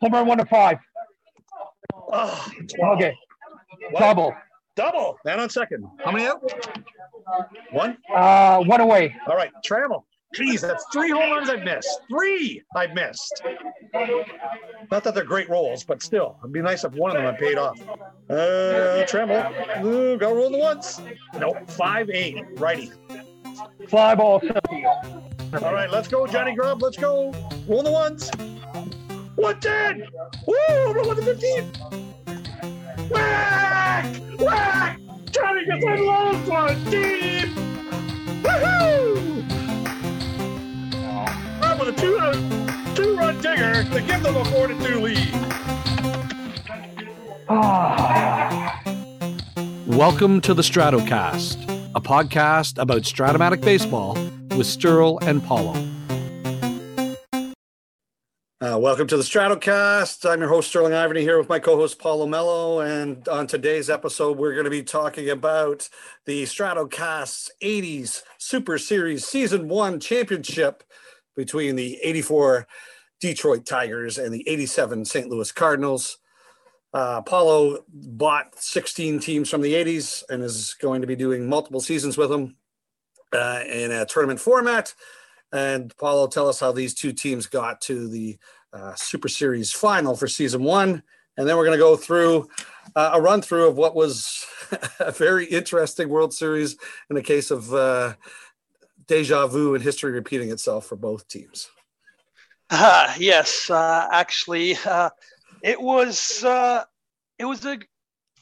Home run one to five. Oh, Okay. What? Double. double. Man on second. How many out? One. Uh, one away. All right. Trammell. Jeez, that's three home runs I've missed. Three I've missed. Not that they're great rolls, but still, it'd be nice if one of them had paid off. Uh, Trammell. Ooh, got roll the ones. Nope. Five eight. Righty. Fly ball. All right, let's go, Johnny Grubb. Let's go. Roll the ones. 110. Woo, over 115. Whack! Whack! Johnny gets that last one. Deep. Woohoo! Up with a two, uh, two run digger to give them a 4 to 2 lead. Ah. Welcome to the Stratocast, a podcast about Stratomatic baseball with Sterl and Paulo. Uh, welcome to the Stratocast. I'm your host, Sterling Ivany, here with my co host, Paulo Mello. And on today's episode, we're going to be talking about the Stratocast's 80s Super Series Season 1 championship between the 84 Detroit Tigers and the 87 St. Louis Cardinals. Uh, Paulo bought 16 teams from the 80s and is going to be doing multiple seasons with them uh, in a tournament format. And Paulo, tell us how these two teams got to the uh, Super Series final for season one. And then we're going to go through uh, a run through of what was a very interesting World Series in the case of uh, deja vu and history repeating itself for both teams. Uh, yes, uh, actually, uh, it was uh, it was a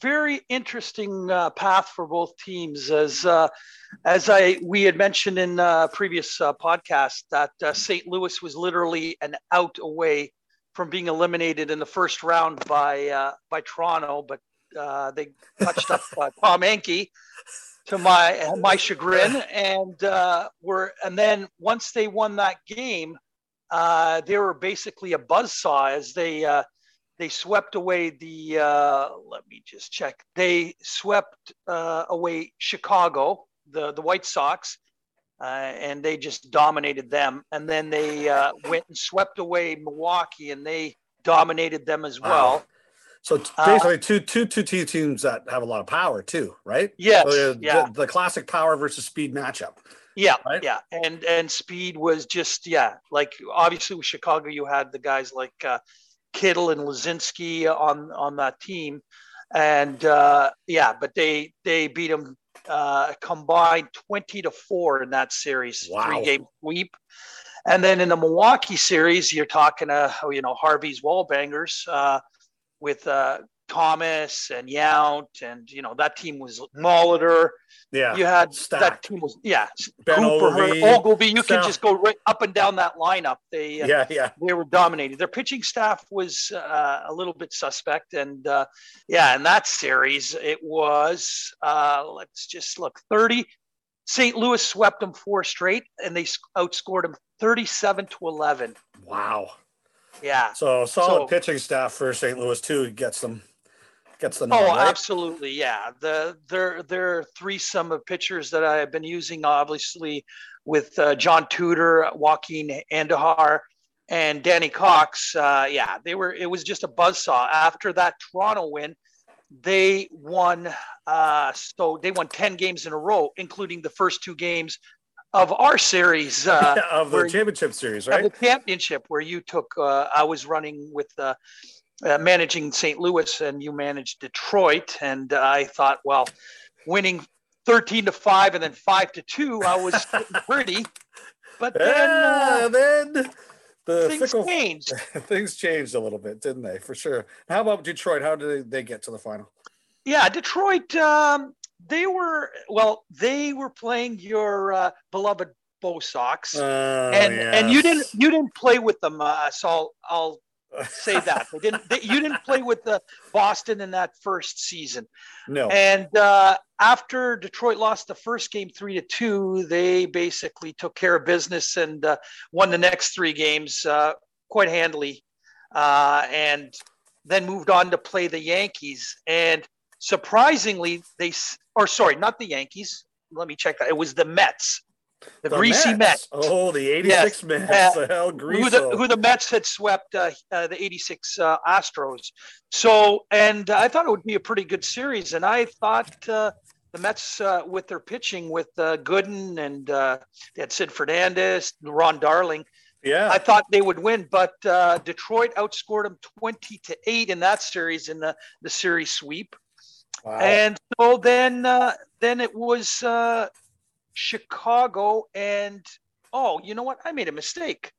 very interesting uh, path for both teams. As uh, as I we had mentioned in uh, previous uh, podcast that uh, St. Louis was literally an out away from being eliminated in the first round by uh, by Toronto, but they touched up Tom Henke to my my chagrin, and uh, were and then once they won that game, they were basically a buzzsaw as they they swept away the. Uh, let me just check. They swept uh, away Chicago, the the White Sox, uh, and they just dominated them. And then they uh, went and swept away Milwaukee, and they dominated them as well. Wow. So Uh, basically, two two two two teams that have a lot of power too, right? Yes, So, yeah. The, the classic power versus speed matchup. Yeah, Right? yeah, and and speed was just yeah, like obviously with Chicago, you had the guys like uh, Kittle and Luzinski on on that team, and uh, yeah, but they they beat them uh, combined twenty to four in that series, Wow. three game sweep, and then in the Milwaukee series, you're talking uh you know Harvey's wall bangers uh, with uh, Thomas and Yount, and you know that team was Molitor. Yeah. You had that team was yeah Ben Cooper, Oglivie, Oglivie. You can just go right up and down that lineup. They uh, Yeah, yeah. they were dominating. Their pitching staff was uh, a little bit suspect, and uh, yeah, in that series it was uh, let's just look thirty. St. Louis swept them four straight, and they outscored them thirty-seven to eleven. Wow. Yeah. So solid So- pitching staff for St. Louis too gets them gets them. Oh, right? absolutely, yeah. The their their threesome of pitchers that I have been using, obviously, with uh, John Tudor, Joaquin Andujar, and Danny Cox. Uh, yeah, they were. It was just a buzzsaw. After that Toronto win, they won. Uh, so they won ten games in a row, including the first two games of our series. Uh, of the where- championship series, of right? the championship where you took uh, i was running with uh, uh, managing st louis and you managed detroit and i thought well winning 13 to 5 and then 5 to 2 i was pretty but then Yeah, uh, then the things fickle changed things changed a little bit, didn't they? For sure. How about Detroit? How did they, get to the final? yeah detroit um, they were well they were playing your uh, beloved Bo Sox. Uh, and and you didn't you didn't play with them uh, so I'll, I'll say that they didn't they, you didn't play with the Boston in that first season. no. And uh, after Detroit lost the first game three to two, they basically took care of business and uh, won the next three games uh, quite handily, uh, and then moved on to play the Yankees. And surprisingly, they or sorry, not the Yankees. Let me check that. It was the Mets. The, greasy Mets. Oh, the 86 Yes. Mets. Uh, the hell, who the, who the Mets had swept uh, uh, the 86 uh, Astros. So, and I thought it would be a pretty good series. And I thought uh, the Mets, uh, with their pitching with uh, Gooden and uh, they had Sid Fernandez, Ron Darling, yeah. I thought they would win. But uh, Detroit outscored them 20 to 8 in that series in the, the series sweep. wow. And so then, uh, then it was uh, Chicago, and oh, you know what? I made a mistake.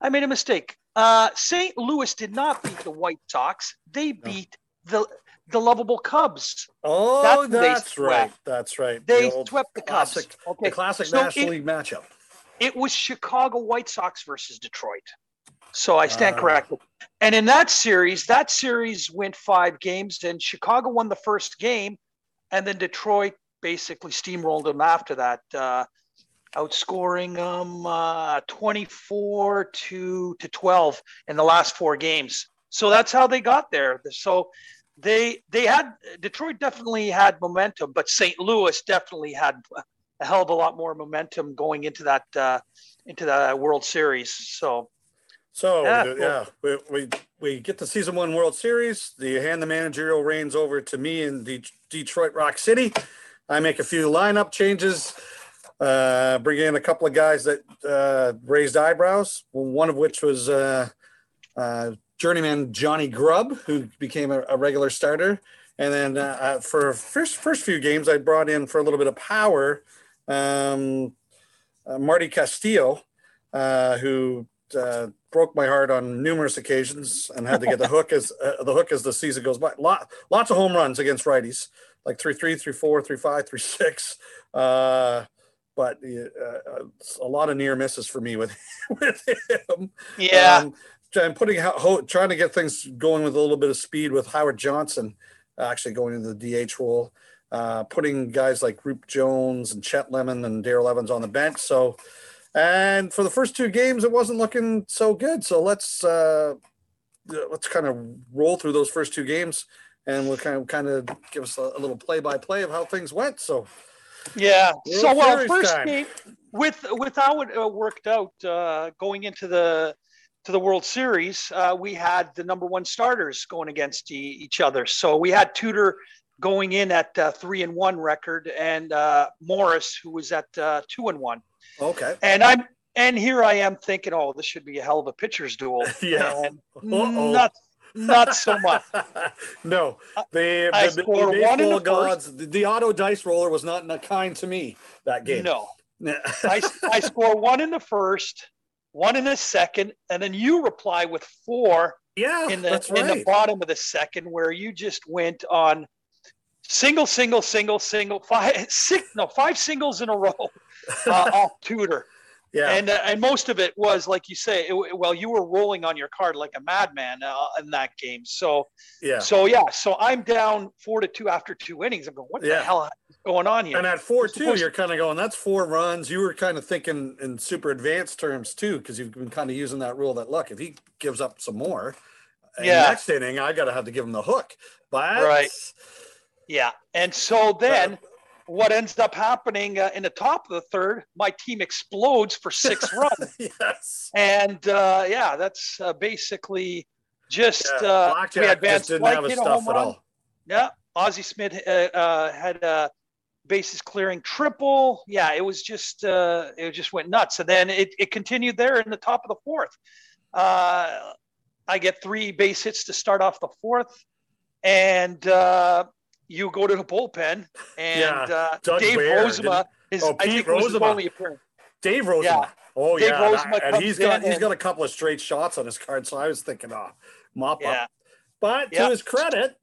I made a mistake. Uh, St. Louis did not beat the White Sox. They beat the the lovable Cubs. oh, that's that's right. That's right. They old swept the Cubs. Okay, the classic so National it- League matchup. it was Chicago White Sox versus Detroit. So I stand Ah. corrected. And in that series, that series went five games, and Chicago won the first game, and then Detroit basically steamrolled them after that, uh, outscoring them uh, 24 to to 12 in the last four games. So that's how they got there. So they they had Detroit definitely had momentum, but St. Louis definitely had a hell of a lot more momentum going into that uh, into the World Series. So So Yeah, yeah, we, we we get the season one World Series. You hand the managerial reins over to me in De- Detroit Rock City. I make a few lineup changes, uh, bring in a couple of guys that uh, raised eyebrows. One of which was uh, uh, journeyman Johnny Grubb, who became a, a regular starter. And then uh, uh, for first first few games, I brought in for a little bit of power, um, uh, Marty Castillo, uh, who uh, broke my heart on numerous occasions and had to get the hook as uh, the hook as the season goes by. Lot, lots of home runs against righties, like three three, three four, three five, three six. Uh, but uh, a lot of near misses for me with with him. yeah, Um, I'm putting ho- trying to get things going with a little bit of speed with Howard Johnson actually going into the DH role, uh, putting guys like Roop Jones and Chet Lemon and Darrell Evans on the bench. So, and for the first two games, it wasn't looking so good. So let's uh, let's kind of roll through those first two games, and we'll kind of kind of give us a, a little play by play of how things went. So, yeah. World So well, first time. game with with how it uh, worked out uh, going into the to the World Series, uh, we had the number one starters going against e- each other. So we had Tudor going in at uh, three and one record, and uh, Morris who was at uh, two and one. okay, And I'm and here I am thinking, oh, this should be a hell of a pitcher's duel. Yeah. And Uh-oh. not not so much. no, the, I the, the one in the gods, the, the auto dice roller was not not kind to me that game. No. I, I score one in the first, one in the second, and then you reply with four yeah, in the that's in the bottom of the second, where you just went on single, single, single, single, five, six, no, five singles in a row uh, off Tudor, yeah, and uh, and most of it was like you say, it, well, you were rolling on your card like a madman uh, in that game. So yeah. so yeah, so I'm down four to two after two innings. I'm going, what Yeah. the hell is going on here? And at four two, you're kind of going. That's four runs. You were kind of thinking in super advanced terms too, because you've been kind of using that rule that look, if he gives up some more, in Yeah. next inning, I got to have to give him the hook. But Right. Yeah. And so then what ends up happening uh, in the top of the third, my team explodes for six runs. yes, And uh, yeah, that's uh, basically just yeah. uh, we Blackjack had Van just didn't have hit a stuff at all. Yeah. Ozzie Smith uh, uh, had a bases clearing triple. Yeah, it was just uh, it just went nuts. And then it, it continued there in the top of the fourth. Uh, I get three base hits to start off the fourth, and uh, you go to the bullpen, and Yeah, uh, Dave Ware, Rozema is Oh, I Pete think it was Rozema. only appearance. Dave Rozema. Yeah. Oh Dave yeah, Rozema and he's got he's and- got a couple of straight shots on his card. So I was thinking, oh, mop Yeah. up. But Yeah. to his credit,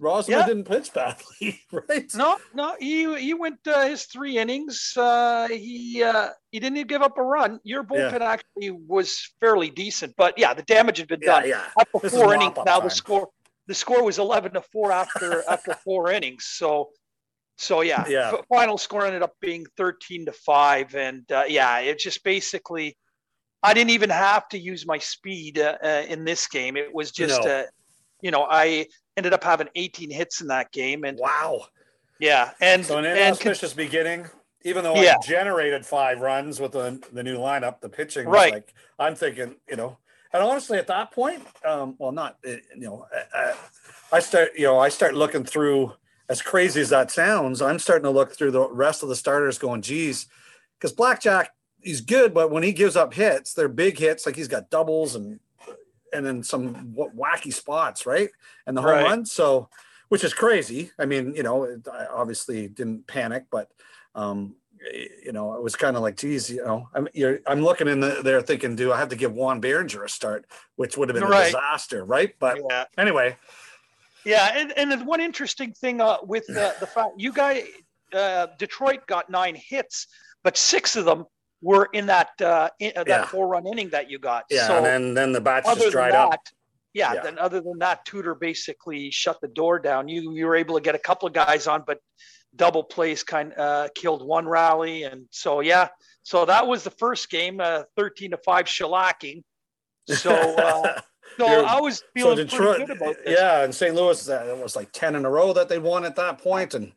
Rozema Yeah. didn't pitch badly, right? No, no, he he went uh, his three innings. Uh, he uh, he didn't even give up a run. Your bullpen actually was fairly decent, but yeah, the damage had been Yeah, done. yeah. After This four innings, now the score the score was eleven to four after after four innings. So so yeah, Yeah. f- final score ended up being thirteen to five, and uh, yeah, it just basically. I didn't even have to use my speed uh, uh, in this game. It was just, No. uh, you know, I ended up having 18 hits in that game, and Wow. yeah, and So an and beginning. even though Yeah. I generated five runs with the, the new lineup, the pitching was Right. like I'm thinking, you know, and honestly, at that point, um, well, not uh, you know, I, I start, you know, I start looking through. As crazy as that sounds, I'm starting to look through the rest of the starters, going, "Geez," because Blackjack, he's good, but when he gives up hits, they're big hits. Like he's got doubles and and then some wacky spots, right? And the home Right. run, so which is crazy. I mean, you know, I obviously didn't panic, but um, you know, it was kind of like, geez, you know, I'm you're, I'm looking in the, there thinking, do I have to give Juan Berenguer a start, which would have been a disaster, right? But Yeah. anyway, Yeah, and, and then one interesting thing uh, with uh, the fact you guys, uh, Detroit got nine hits, but six of them were in that uh, in, uh, that Yeah. four run inning that you got. yeah, so and then then the bats just dried that, up. yeah, Yeah. then other than that, Tudor basically shut the door down. You you were able to get a couple of guys on, but double plays kind uh, killed one rally, and so yeah, so that was the first game, uh, thirteen to five shellacking. So uh, so I was So Detroit, pretty good about this. yeah, and St. Louis, uh, it was like ten in a row that they won at that point, and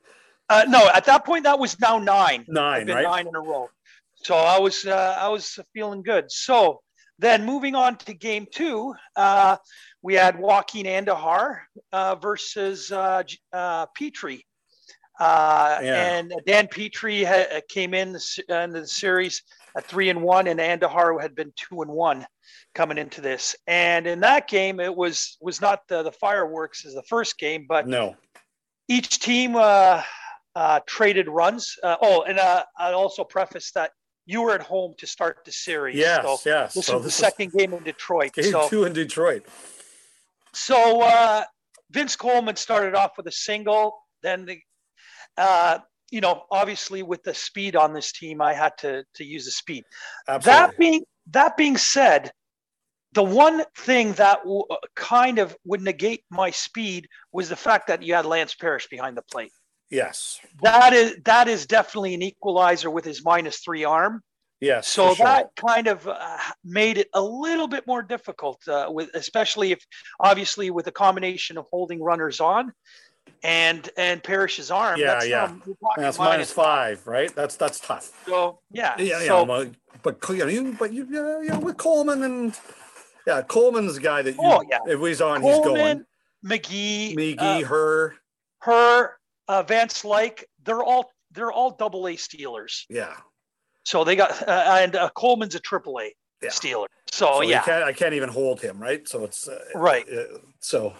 Uh, no, at that point that was now nine. nine, right? nine in a row. So I was uh, I was feeling good. So then moving on to game two, uh, we had Joaquin Andujar uh, versus uh, uh, Petry. Uh, Yeah. And Dan Petry ha- came in the, uh, into the series at three and one, and Andujar had been two and one coming into this. And in that game, it was was not the, the fireworks as the first game, but No, each team uh, uh, traded runs. Uh, oh, and uh, I also preface that you were at home to start the series. yes, So yes. this so was the this second game in Detroit. game So, two in Detroit. so uh, Vince Coleman started off with a single. Then the, uh, you know, obviously with the speed on this team, I had to to use the speed. Absolutely. That being that being said, the one thing that w- kind of would negate my speed was the fact that you had Lance Parrish behind the plate. yes, That is that is definitely an equalizer with his minus three arm. yes. So sure. that kind of uh, made it a little bit more difficult, uh, with especially if obviously with a combination of holding runners on and and Parrish's arm. Yeah, that's yeah. now- that's minus minus five, right? That's that's tough. So yeah, Yeah, yeah. so, well, but you know, you, but you, you know, with Coleman and yeah, Coleman's the guy that you, Oh, yeah. if he's on, he's going. McGee, McGee, uh, Herr, Herr, uh, Van Slyke, they're all they're all double A stealers. yeah, So they got uh, and uh, Coleman's a triple A Yeah. stealer. So, so yeah, can't, I can't even hold him, right? So it's uh, Right. uh, so,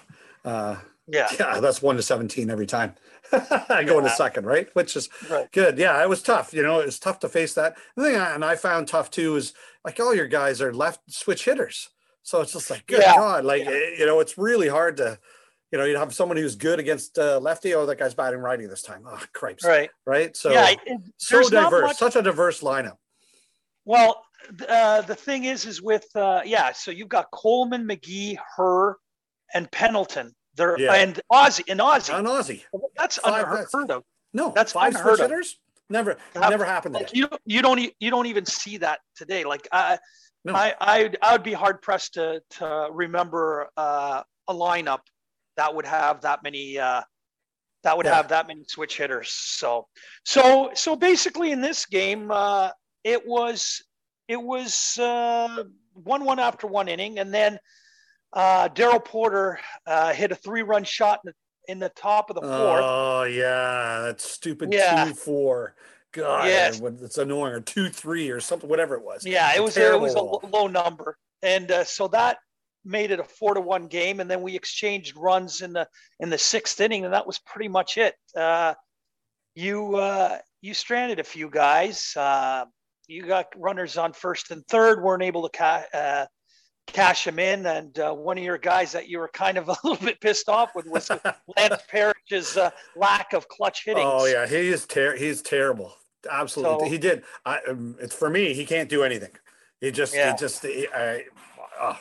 uh, yeah, yeah, that's one to seventeen every time. I go in a second, right? Which is right. good. Yeah, it was tough. You know, it was tough to face that. The thing, I, and I found tough too is like all your guys are left switch hitters, so it's just like good Yeah. God, like Yeah. eh, you know, it's really hard to. You know, you have someone who's good against uh, lefty. Oh, that guy's batting righty this time. Oh, cripes. Right. Right. So, yeah, it- so diverse, much- such a diverse lineup. Well, uh, the thing is, is with uh, yeah. So you've got Coleman, McGee, Herr, and Pendleton. They're Yeah. and Ozzie and Ozzie. On Ozzie. That's Five unheard of. No, That's five unheard of. hitters. Never, never happened Like you, don't- you don't you don't even see that today. Like I, No. I, I, I would be hard pressed to to remember uh, a lineup that would have that many uh, that would Yeah. have that many switch hitters. So, so, so basically, in this game, uh, it was it was uh, one one after one inning, and then uh, Darrell Porter uh, hit a three run shot in the, in the top of the fourth. Oh yeah, that stupid Yeah. two four. God, Yes. it's annoying. Or two three or something, whatever it was. Yeah, it a was it was a low number, and uh, so that made it a four to one game. And then we exchanged runs in the in the sixth inning, and that was pretty much it. Uh, you uh, you stranded a few guys. Uh, you got runners on first and third, weren't able to ca- uh, cash him in, and uh, one of your guys that you were kind of a little bit pissed off with was Lance Parrish's uh, lack of clutch hitting. Oh yeah, he is ter- he's terrible. Absolutely, So- he did. I, um, it's for me. He can't do anything. He just, Yeah. he just, he, I, uh,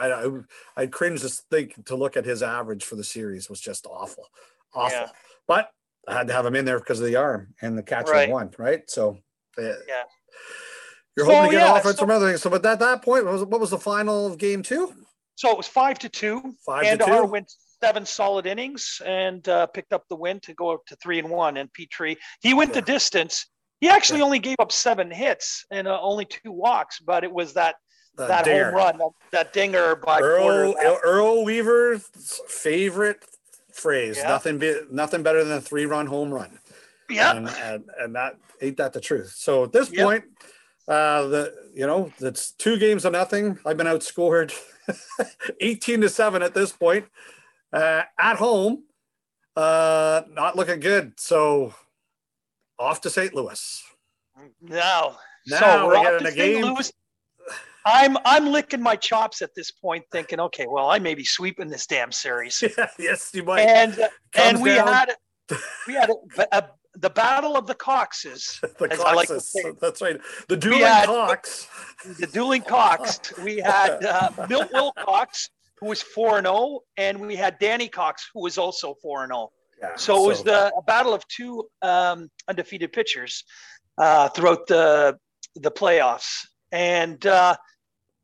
I, I, I cringe to think to look at his average for the series was just awful, awful. Yeah. But I had to have him in there because of the arm and the catcher Right. won, right? So, uh, Yeah. You're So, hoping to get yeah, off with so- some other things. So, but at that point, what was what was the final of game two? So it was five to two. Five and to two. our went seven solid innings and uh, picked up the win to go up to three and one. And Petry, he went Yeah. the distance. He actually only gave up seven hits and uh, only two walks, but it was that The that dinger. home run, that, that dinger by Earl, Earl Weaver's favorite phrase. Yeah. Nothing be, nothing better than a three run home run. Yeah, And, and and that ain't that the truth. So at this Yep. point, uh the you know, it's two games to nothing. I've been outscored 18 to 7 at this point. Uh at home. Uh not looking good. So off to St. Louis. now, Now so we're we're getting off to a St. game. Louis. I'm I'm licking my chops at this point, thinking, okay, well, I may be sweeping this damn series. Yeah, yes, you might. and Comes and we down. had we had a, a, the battle of the Coxes, the I like Coxes. That's right. The dueling had- Cox. the dueling Cox. We had uh, Milt Wilcox, who was four and zero, and we had Danny Cox, who was also four and zero. Yeah, So it was the a battle of two um, undefeated pitchers uh, throughout the the playoffs, and uh,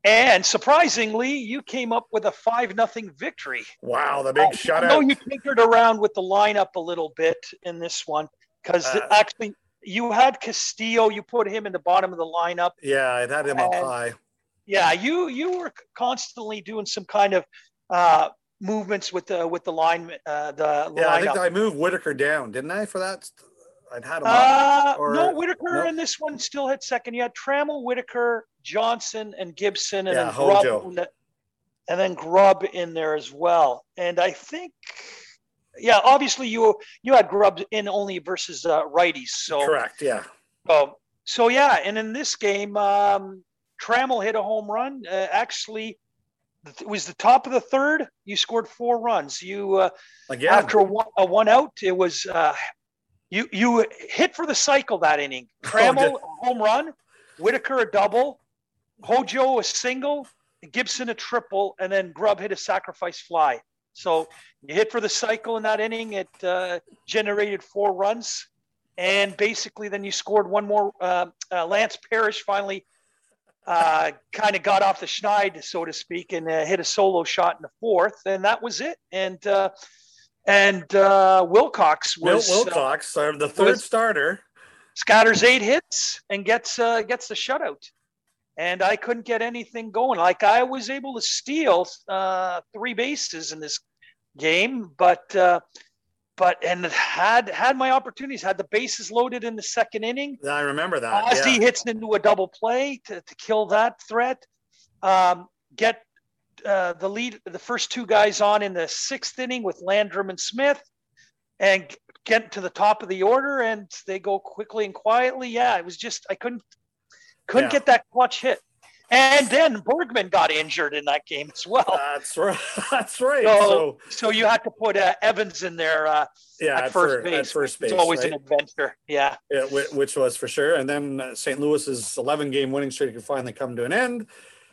and surprisingly, you came up with a five nothing victory. wow, the big I know you tinkered around with the lineup a little bit in this one because Uh, actually you had Castillo. You put him in the bottom of the lineup. Yeah, it had him up high. Yeah, you you were constantly doing some kind of uh, movements with the with the line uh, the Yeah, I lineup. think I moved Whitaker down, didn't I? For that, I'd had him up. Uh, or- no, Whitaker in this one still hit second. You had Trammell, Whitaker, Johnson, and Gibson, and Yeah, then Grubb, the- and then Grubb in there as well. And I think, yeah, obviously you you had Grubb in only versus uh, righties. So Correct. Yeah. so, so yeah, and in this game, um, Trammell hit a home run. Uh, actually, it was the top of the third. You scored four runs. You uh, Again. after a one, a one out, it was uh, you you hit for the cycle that inning. Trammell a home run, Whitaker a double, Hojo a single, Gibson a triple, and then Grubb hit a sacrifice fly. So you hit for the cycle in that inning. It uh, generated four runs, and basically then you scored one more. Uh, uh, Lance Parrish finally uh, kind of got off the schneid, so to speak, and uh, hit a solo shot in the fourth, and that was it. And uh, and uh, Wilcox was uh, Wilcox, uh, the third was- starter. scatters eight hits and gets uh, gets the shutout. And I couldn't get anything going. Like I was able to steal uh, three bases in this game, but uh, but and had had my opportunities. Had the bases loaded in the second inning. I remember that. Ozzie yeah. hits into a double play to, to kill that threat. Um, get uh, the lead, the first two guys on in the sixth inning with Landrum and Smith, and get to the top of the order, and they go quickly and quietly. Yeah, it was just I couldn't couldn't Yeah. get that clutch hit. And then Bergman got injured in that game as well. That's right. That's right. So, So, so you had to put uh, Evans in there uh, yeah, at, at, first fir- base. At first base. it's always right? an adventure. Yeah. Yeah, which was for sure. And then uh, St. Louis's 11 game winning streak could finally come to an end.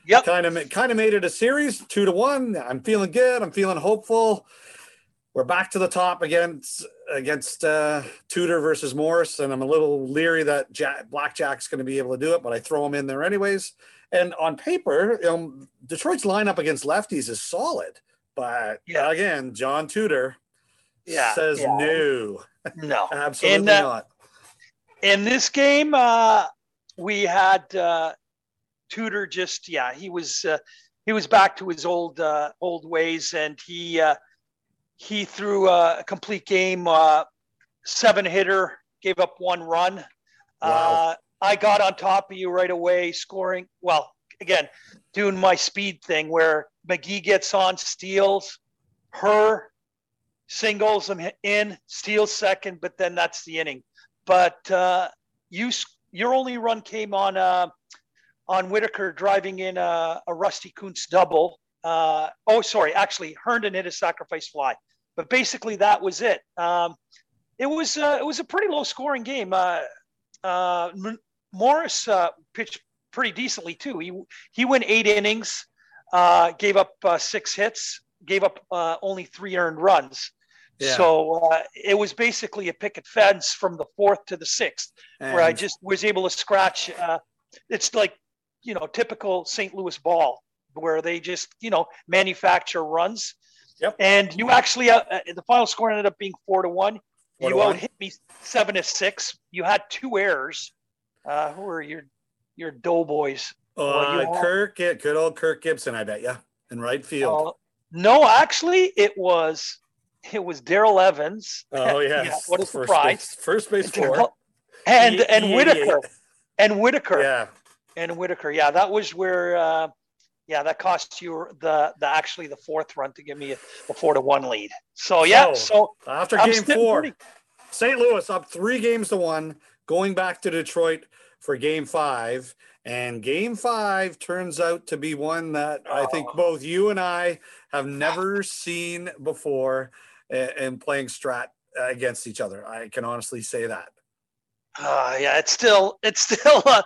Yep. Kind of kind of made it a series, two to one. I'm feeling good. I'm feeling hopeful. We're back to the top against against uh, Tudor versus Morris, and I'm a little leery that Jack, Blackjack's going to be able to do it, but I throw him in there anyways. And on paper, um, Detroit's lineup against lefties is solid, but Yeah. again, John Tudor Yeah, says yeah. no, No. absolutely And, uh, not. in this game uh we had uh tudor just yeah he was uh, he was back to his old uh old ways and he uh he threw a complete game uh seven hitter gave up one run Wow. uh i got on top of you right away scoring well again doing my speed thing where mcgee gets on steals Herr singles him in steals second but then that's the inning but uh, you your only run came on uh, on Whitaker driving in a, a Rusty Kuntz double. Uh, oh, sorry, actually Herndon hit a sacrifice fly, but basically that was it. Um, it was uh, it was a pretty low scoring game. Uh, uh, Morris uh, pitched pretty decently too. He he went eight innings, uh, gave up uh, six hits, gave up uh, only three earned runs. Yeah. So uh, it was basically a picket fence from the fourth to the sixth, where I just was able to scratch. Uh, it's like, you know, typical St. Louis ball, where they just, you know, manufacture runs. Yep. And you actually, uh, uh, the final score ended up being four to one. Four you to out hit me seven to six. You had two errors. Uh, who are your your doughboys? Uh, Kirk, good old Kirk Gibson, I bet you, in right field. Uh, no, actually, it was it was Darrell Evans. oh yes, Yeah, what a First surprise! base- First base four. And and E88. Whitaker and Whitaker Yeah, and Whitaker. Yeah, that was where. Uh, yeah, that cost you the the actually the fourth run to give me a, a four to one lead. So yeah, So, so after I'm game four, pretty- St. Louis up three games to one, going back to Detroit for game five. And game five turns out to be one that I think Oh. both you and I have never seen before in playing strat against each other. I can honestly say that. Uh, yeah, it's still it's still uh,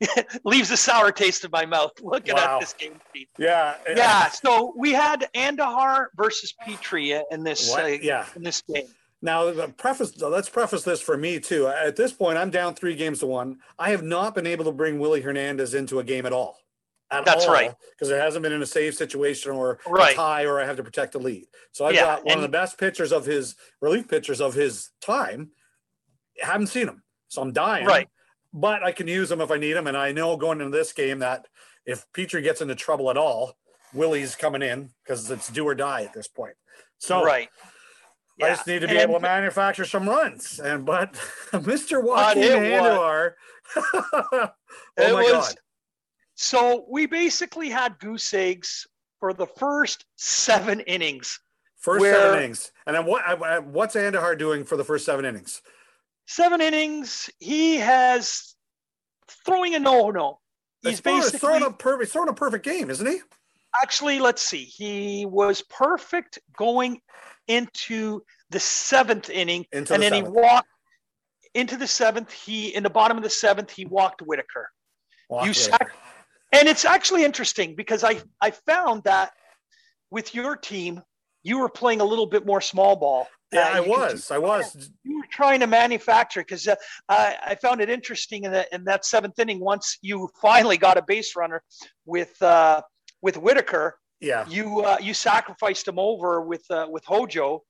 leaves a sour taste in my mouth looking Wow. at this game sheet. Yeah. Yeah, so we had Andujar versus Petry in this uh, Yeah. in this game. Now, the preface. Let's preface this for me too. At this point, I'm down three games to one. I have not been able to bring Willie Hernandez into a game at all. At That's all, right. Because it hasn't been in a save situation or a tie, or I have to protect the lead. So I've Yeah, got one of the best pitchers of his relief pitchers of his time. haven't seen him, so I'm dying. Right. But I can use him if I need him, and I know going into this game that if Petry gets into trouble at all, Willie's coming in because it's do or die at this point. So right. I just need to be and- able to manufacture some runs. And but Mr. Joaquin Andujar. oh It my was- god. So we basically had goose eggs for the first seven innings. First where- seven innings. And then what I- I- what's Andujar doing for the first seven innings? Seven innings. He has throwing a no no. He's basically throwing a perfect throwing a perfect game, isn't he? actually let's see. He was perfect going into the seventh inning, Into and the then seventh. he walked into the seventh. He in the bottom of the seventh he walked Whitaker. You Whitaker. And it's actually interesting because I I found that with your team, you were playing a little bit more small ball. Yeah, Uh, I was. I was. you were trying to manufacture because uh, I, I found it interesting in that in that seventh inning. Once you finally got a base runner with uh, with Whitaker, Yeah. you uh, you sacrificed him over with uh, with Hojo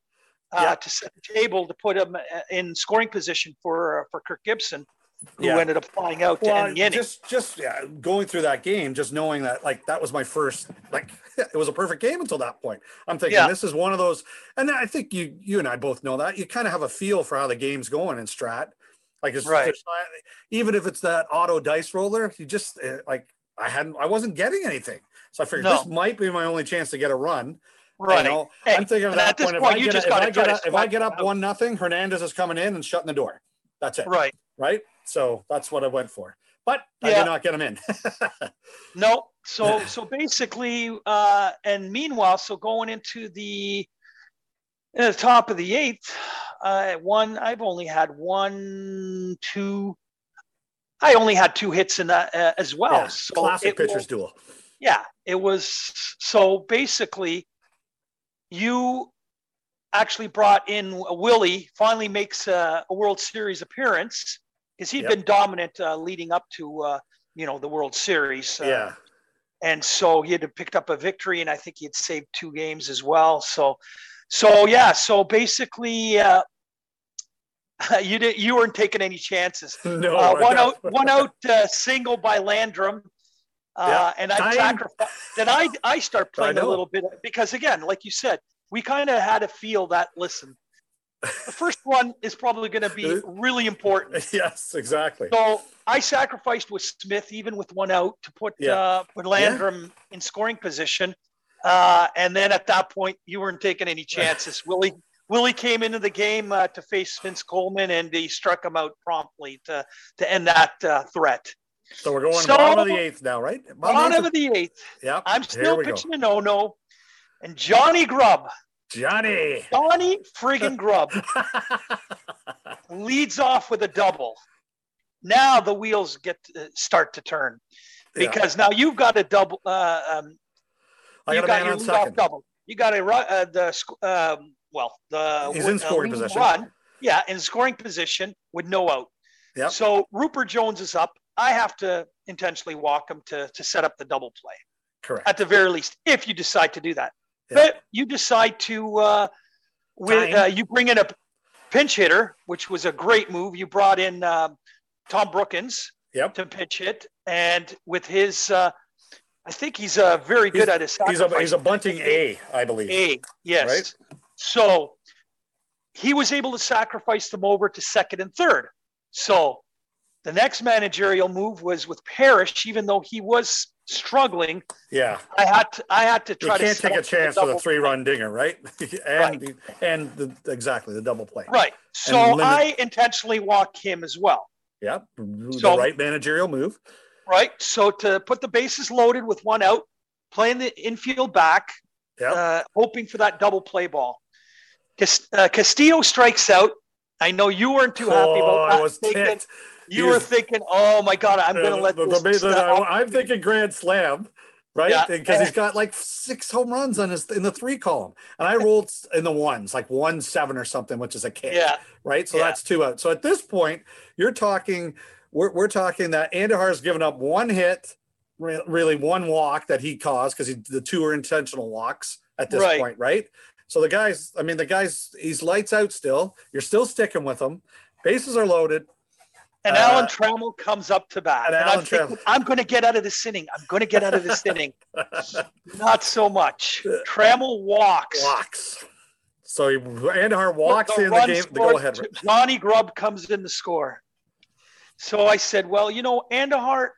uh, Yeah. to set the table to put him in scoring position for uh, for Kirk Gibson, who Yeah. ended up flying out to end the inning. just just yeah, going through that game, just knowing that like that was my first like it was a perfect game until that point. I'm thinking Yeah. this is one of those, and I think you you and I both know that you kind of have a feel for how the game's going in Strat. Like it's Right. not- even if it's that auto dice roller, you just uh, like I hadn't I wasn't getting anything, so I figured No. this might be my only chance to get a run. right. You know, Hey, I'm thinking of that at this point. If point, I you get, just if gotta I get, up, if I get up one nothing, Hernandez is coming in and shutting the door. That's it Right. right? So that's what I went for. But I did not get him in. No. So so basically, uh, and meanwhile, so going into the in the top of the eighth, uh, one I've only had one, two. I only had two hits in that uh, as well. Yeah, so classic it pitchers was- duel. yeah, it was so basically you actually brought in Willie, finally makes a, a World Series appearance because he'd Yep. been dominant uh, leading up to uh, you know the World Series. Uh, yeah. and so he had picked up a victory, and I think he had saved two games as well. So, so yeah, so basically. Uh, you didn't. You weren't taking any chances. No, Uh, one out, one out uh, single by Landrum, uh, and I sacrificed. Then I I start playing a little bit because again, like you said, we kind of had to feel that. Listen, the first one is probably going to be really important. yes, exactly. So I sacrificed with Smith, even with one out, to put Yeah. uh, put Landrum in scoring position. Uh, and then at that point, you weren't taking any chances. Willie Willie came into the game uh, to face Vince Coleman, and he struck him out promptly to to end that uh, threat. So we're going So- bottom of the eighth now, right? Bottom of of the eighth, Yep. I'm still we go. pitching a no-no, and Johnny Grubb, Johnny. Johnny friggin' Grubb, leads off with a double. Now the wheels get to, start to turn Yeah. because now you've got a double. Uh, um, I you got a got your on second. double. You got a uh, the um, well the He's in uh, scoring position. Run, yeah, in scoring position with no out. Yep. So Ruppert Jones is up. I have to intentionally walk him to to set up the double play Correct. at the very least, if you decide to do that. But you decide to uh, with uh, you bring in a pinch hitter, which was a great move. You brought in um, Tom Brookens, Yep. to pitch it, and with his, uh, I think he's uh, very good He's- at his He's a he's a bunting A, I believe. A, yes. Right? So he was able to sacrifice them over to second and third. So the next managerial move was with Parrish, even though he was struggling. Yeah. I had to, I had to try to can't set take a chance with a three-run dinger, right? and and the, exactly the double play. Right. So limit- I intentionally walk him as well. Yeah, the So- right managerial move. Right. So to put the bases loaded with one out, playing the infield back, Yep. uh, hoping for that double play ball. Uh, Castillo strikes out. I know you weren't too happy oh, about that. I was. You were thinking, "Oh my God, I'm going to Uh, let the- this." the- the- stop." I'm thinking grand slam, right? Yeah. Because he's got like six home runs on his in the three column, and I rolled in the ones, like one seven or something, which is a K. yeah, right? So Yeah. that's two out. So at this point, you're talking, we're, we're talking that Andujar's given up one hit, re- really one walk that he caused because the two are intentional walks at this Right. point, right? So the guys, I mean, the guys, he's lights out still. You're still sticking with him. Bases are loaded. And Uh, Alan Trammell comes up to bat, and and, I'm thinking. "I'm going to get out of this inning. I'm going to get out of this inning." Not so much. Trammell walks. walks. So he, walks The in the game, the scored, go ahead. Johnny Grubb comes in the score. So I said, well, you know, Andujar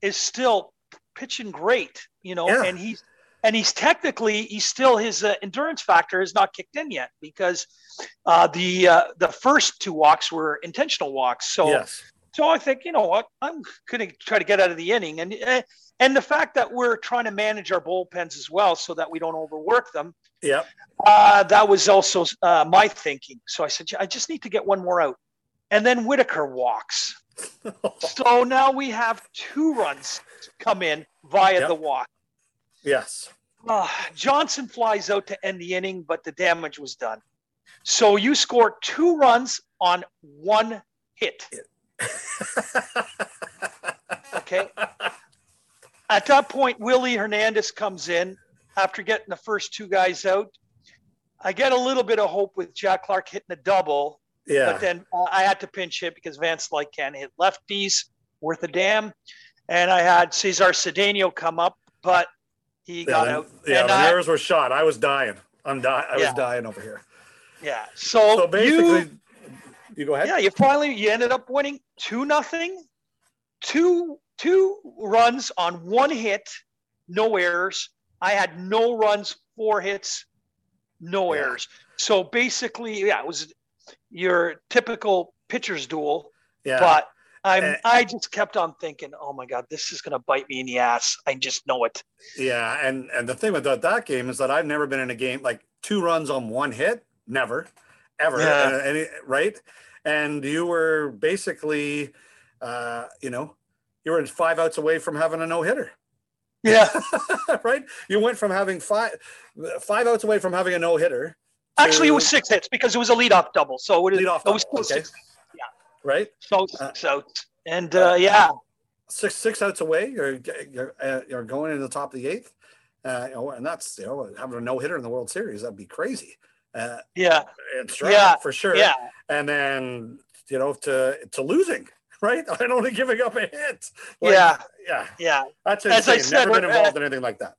is still pitching great, you know, Yeah. and he's and he's technically he's still his uh, endurance factor has not kicked in yet because uh, the uh, the first two walks were intentional walks. So Yes. so I think, you know what, I'm going to try to get out of the inning, and uh, and the fact that we're trying to manage our bullpens as well, so that we don't overwork them. Yep. Uh, that was also uh, my thinking. So I said, I just need to get one more out, and then Whitaker walks. so now we have two runs come in via Yep. the walk. Yes. Uh, Johnson flies out to end the inning, but the damage was done. So you score two runs on one hit. Okay. At that point, Willie Hernandez comes in after getting the first two guys out. I get a little bit of hope with Jack Clark hitting a double, yeah. but then uh, I had to pinch hit because Van Slyke can't hit lefties worth a damn. And I had Cesar Cedeno come up, but he Yeah, got the- out. yeah, and the I- nerves were shot. I was dying. I'm dying. I Yeah. was dying over here. yeah. So, So basically, you, you, go ahead. yeah, you finally you ended up winning two nothing, two two runs on one hit, no errors. I had no runs, four hits, no Yeah. errors. So basically, yeah, it was your typical pitcher's duel. Yeah. But I'm Eh. I just kept on thinking, oh my god, this is gonna bite me in the ass. I just know it. Yeah, and and the thing with that, that game is that I've never been in a game like two runs on one hit, never, ever, Yeah. uh, any right? And you were basically, uh, you know, you were five outs away from having a no hitter, Yeah. right? You went from having five five outs away from having a no hitter, Actually, it was six hits because it was a leadoff double. So it, was- it was double, still okay. six, right? so Uh, six. And uh, yeah, Six six outs away, you're you're, uh, you're going into the top of the eighth, uh, you know, and that's you know having a no hitter in the World Series that'd be crazy. Uh, yeah, it's right, Yeah, for sure. yeah. and then you know to to losing right and only giving up a hit Like, Yeah. yeah Yeah, that's As I insane said, never been uh, involved in anything like that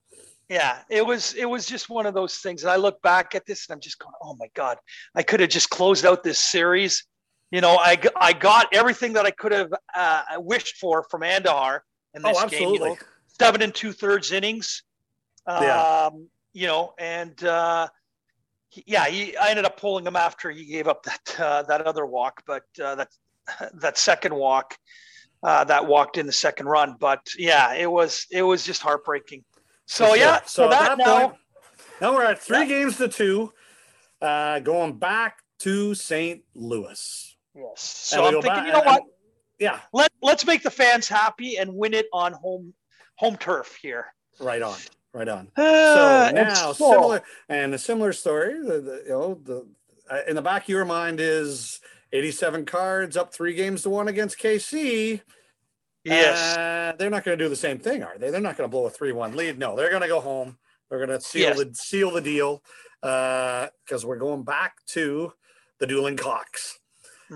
yeah. It was it was just one of those things. And I look back at this and I'm just going, oh my god, I could have just closed out this series. You know, I, I got everything that I could have uh, wished for from Andujar in oh this absolutely game. You know, seven and two thirds innings. Um, Yeah. You know, and uh, he- yeah, he, I ended up pulling him after he gave up that uh, that other walk, but uh, that that second walk. Uh, that walked in the second run, but yeah, it was it was just heartbreaking. So sure. yeah, so, at that, now, point now we're at three Yeah. games to two uh going back to st louis yes. So we I'm thinking, back- you know and- what? yeah Let let's make the fans happy and win it on home home turf here. right on right on Uh, so now so- similar and a similar story the, the you know the uh, in the back of your mind is 87 cards up three games to one against kc Yes. Uh, they're not going to do the same thing, are they? They're not going to blow a three-one lead. No, they're going to go home. They're going to seal Yes. the seal the deal because we're going back to the dueling clocks,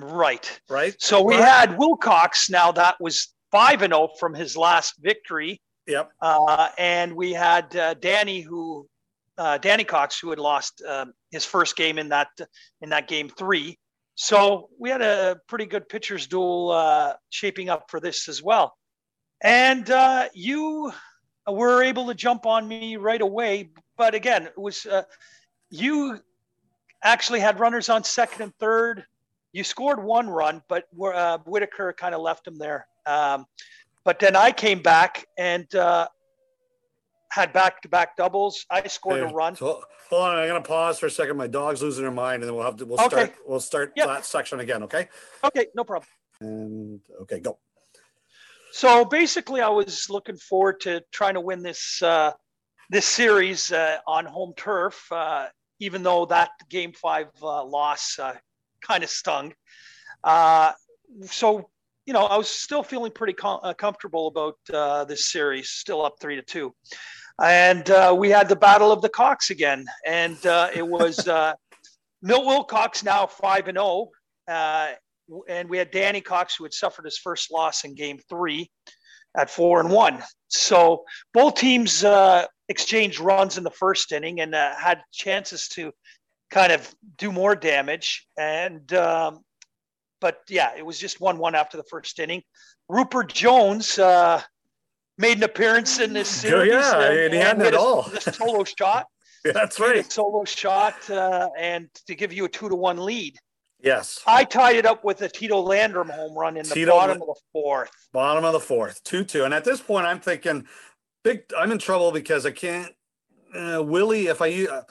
right. right? So we But- had Wilcox. Now that was five and zero from his last victory. Yep. Uh, and we had uh, Danny, who uh, Danny Cox, who had lost um, his first game in that in that game three. So we had a pretty good pitchers duel uh, shaping up for this as well. And uh, you were able to jump on me right away, but again, it was uh, you actually had runners on second and third. You scored one run, but uh, Whitaker kind of left him there. Um, but then I came back and uh, had back-to-back doubles. I scored Hey, a run. so- hold on, I'm gonna pause for a second. My dog's losing her mind, and then we'll have to we'll Okay. start we'll start Yep. that section again. Okay. Okay, no problem. And okay, go. So basically, I was looking forward to trying to win this uh, this series uh, on home turf, uh, even though that game five uh, loss uh, kind of stung. Uh, so you know, I was still feeling pretty com- uh, comfortable about uh, this series, still up three to two, and uh, we had the battle of the Cox again, and uh, it was uh, Milt Wilcox now five and zero. Uh, and we had Danny Cox who had suffered his first loss in game three at four and one. So both teams exchanged runs in the first inning and had chances to kind of do more damage. And um, but yeah, it was just one one after the first inning. Ruppert Jones uh, made an appearance in this series. yeah, and he hadn't at all. the solo shot, Yeah, that's right. a solo shot, uh, and to give you a two to one lead. Yes. I tied it up with a Tito Landrum home run in the Tito bottom of the fourth. Bottom of the fourth, two two, and at this point, I'm thinking, big. I'm in trouble because I can't. Uh, Willie, if I uh,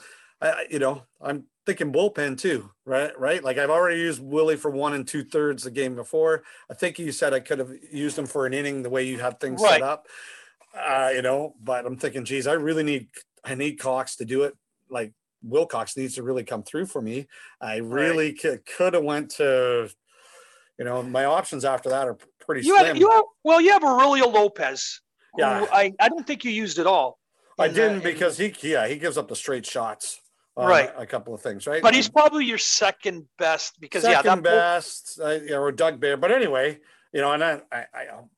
I, you know, I'm thinking bullpen too, right? Right. Like I've already used Willie for one and two thirds the game before. I think you said I could have used him for an inning the way you had things Right. set up. Uh, you know, but I'm thinking, geez, I really need, I need Cox to do it. Like Wilcox needs to really come through for me. I really could could have went to, you know, my options after that are pretty You slim. had, you have, well, you have Aurelio Lopez. Yeah. I, I don't think you used at all. I didn't in- because he, yeah, he gives up the straight shots. On Right. A, couple of things, right? but he's probably your second best because second yeah, that best, uh, you or Doug Bair. But anyway, you know, and I, I, I, um,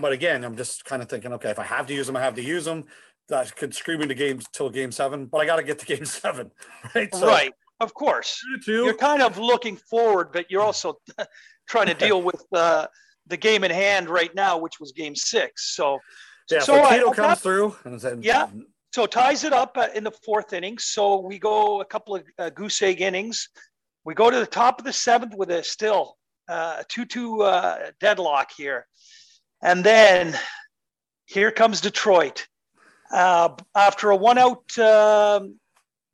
but again, I'm just kind of thinking, okay, if I have to use him, I have to use him. That could screw me to games till game seven, but I got to get to game seven, right? So, right, of course. to You're kind of looking forward, but you're also trying to deal with uh, the game in hand right now, which was game six. So, Yeah, so Tito comes got- through and said, Yeah. So ties it up uh, in the fourth inning. So we go a couple of uh, goose egg innings. We go to the top of the seventh with a still uh, two-two uh, deadlock here, and then here comes Detroit. Uh, after a one-out, um,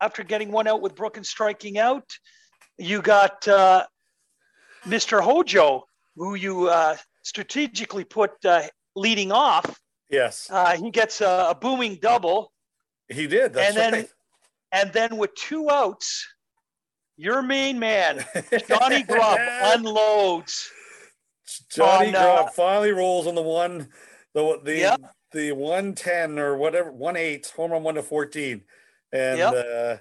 after getting one out with Brookens striking out, you got uh, Mr. Hojo, who you uh, strategically put uh, leading off. yes, Uh, he gets a, a booming double. He did. And then- right. And then with two outs, your main man, Johnny Grubb, unloads. Johnny on, uh, Grubb finally rolls on the one, the the Yep. the one ten or whatever one eight home run one to fourteen, and Yep. uh,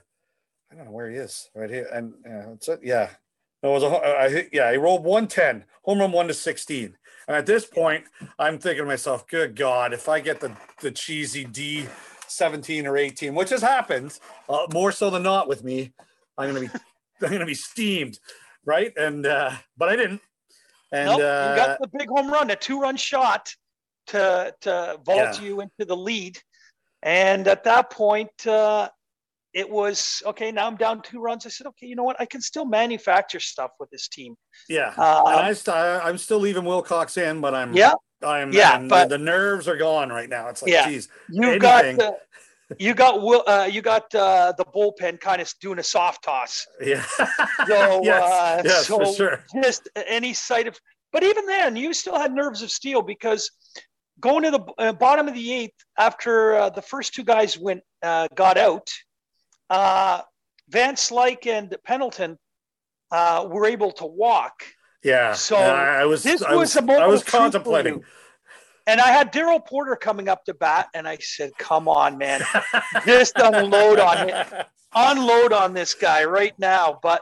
I don't know where he is right here, and uh, it's a, yeah, no, it was a I yeah he rolled one ten home run one to sixteen, and at this point I'm thinking to myself, good God, if I get the the cheesy D seventeen or eighteen, which has happened uh, more so than not with me, I'm gonna be I'm gonna be steamed, right? And uh, but I didn't. And nope, uh, you got the big home run, a two-run shot to to vault Yeah. you into the lead. And at that point, uh, it was okay. Now I'm down two runs. I said, okay, you know what? I can still manufacture stuff with this team. yeah, Uh, and I st- I'm still leaving Wilcox in, but I'm Yeah, I'm Yeah, but- the, the nerves are gone right now. It's like, Yeah. geez, you got the, you got Will, uh, you got uh, the bullpen kind of doing a soft toss. yeah, So, yes, uh, yes, for so sure. just any sight of but even then you still had nerves of steel because going to the uh, bottom of the eighth after uh, the first two guys went uh, got out uh, van slyke and pendleton uh, were able to walk Yeah, So, I, I was this I was was, I was of truth for contemplating. and i had darrell porter coming up to bat and i said come on man just unload on him unload on this guy right now. But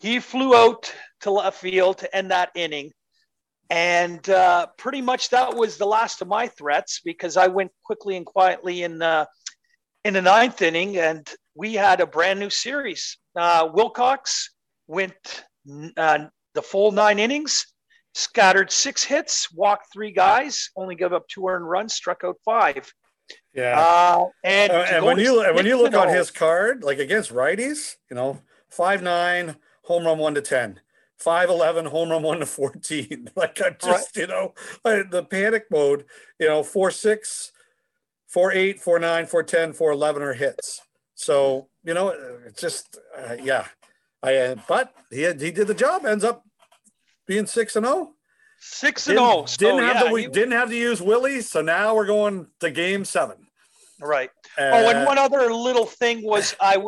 he flew out to left field to end that inning. and uh, pretty much that was the last of my threats because I went quickly and quietly in the in the ninth inning, and we had a brand new series. Uh, Wilcox went uh, the full nine innings, scattered six hits, walked three guys, only gave up two earned runs, struck out five. Yeah. Uh, and, Uh, and when you when you look on his card, like against righties, you know, five nine, home run one to ten. 5'11 home run one to 14 like i just you know I- the panic mode you know 4-6 4-8 4-9 4-10 4-11 are hits so you know it's just uh, yeah i uh, but he had, he did the job ends up being 6 and 0 six and didn't, oh. Didn't have yeah, to we didn't have to use willie so now we're going to game 7 right. uh, oh, and one other little thing was I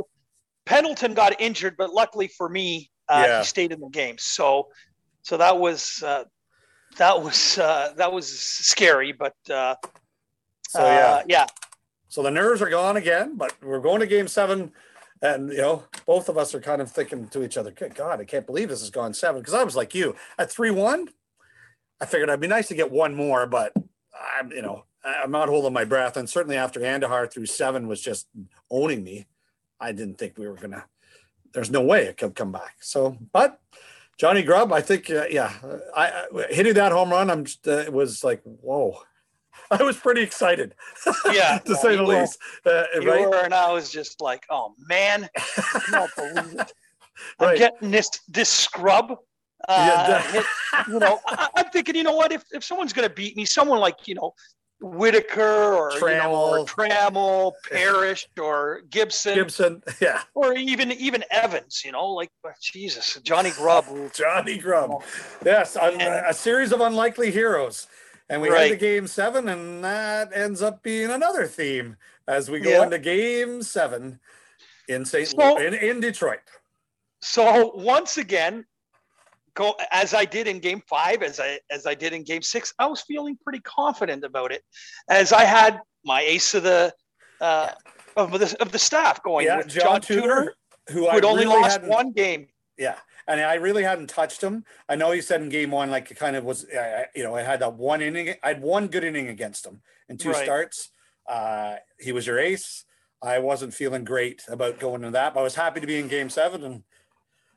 Pendleton got injured, but luckily for me, uh, Yeah. he stayed in the game. So, so that was uh, that was uh, that was scary, but uh, so yeah uh, yeah, So the nerves are gone again, but we're going to game seven. And, you know, both of us are kind of thinking to each other, good God, I can't believe this has gone seven. Because I was like you at 3 1, I figured it'd be nice to get one more, but I'm, you know, I'm not holding my breath. And certainly after Andujar through seven was just owning me, I didn't think we were to, there's no way it could come back. So, but Johnny Grubb, I think, uh, yeah, I, I hitting that home run, I'm just, uh, it was like, whoa. I was pretty excited. Yeah, to yeah, say the were. least. Uh, you right? were, and I was just like, oh man, I can't believe it. I'm Right. getting this this scrub. Uh, Yeah, hit, you know, I, I'm thinking, you know what? If if someone's gonna beat me, someone like you know, Whitaker or you know, or Trammell. Trammell, Parrish, or Gibson, Gibson, yeah, or even even Evans. You know, like Jesus, Johnny Grubb. Johnny Grubb. Yes, un- a series of unlikely heroes. And we Right. head to game seven, and that ends up being another theme as we go Yeah. into game seven in St. So- in, in Detroit. So once again, go as I did in game five, as I as I did in game six, I was feeling pretty confident about it, as I had my ace of the uh, of the of the staff going Yeah, with John, John, Tudor, Tudor, who I had only really lost one game. Yeah, and I really hadn't touched him. I know he said in game one, like it kind of was, uh, you know, I had that one inning. I had one good inning against him in two Right. starts. Uh, he was your ace. I wasn't feeling great about going to that, but I was happy to be in game seven. And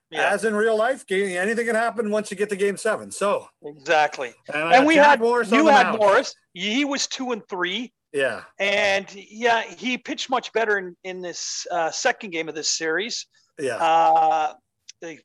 Yeah, as in real life, game, anything can happen once you get to game seven. So, exactly. and, And we had Morris you had mound. Morris. He was two and three. Yeah, And yeah, he pitched much better in, in this uh, second game of this series. yeah, uh,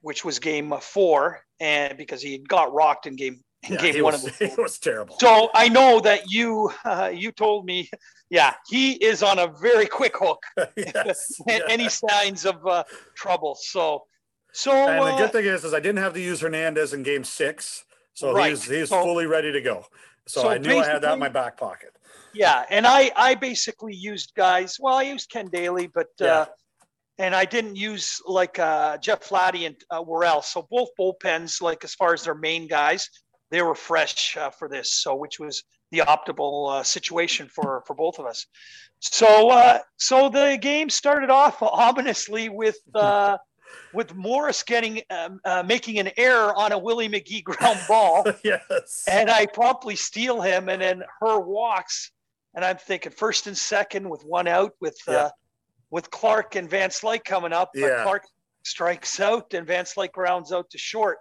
which was game four, and because he got rocked in game in yeah. game one was, of the. he was terrible. So I know that you uh, you told me, yeah, he is on a very quick hook. yes, yeah. Any signs of uh, trouble? So so And the uh, good thing is, is I didn't have to use Hernandez in game six, so Right. he's he's So- fully ready to go. So, so I knew I had that in my back pocket. yeah, and I I basically used guys. Well, I used Ken Dayley, but. Yeah. Uh, and I didn't use like uh, Jeff Lahti and uh, Worrell. So both bullpens, like as far as their main guys, they were fresh uh, for this. So which was the optimal uh, situation for for both of us. So uh, so the game started off ominously with uh, with Morris getting um, uh, making an error on a Willie McGee ground ball, yes. and I promptly steal him, and then Herr walks, and I'm thinking first and second with one out with. Yeah. With Clark and Van Slyke coming up, but Yeah. Clark strikes out and Van Slyke grounds out to short,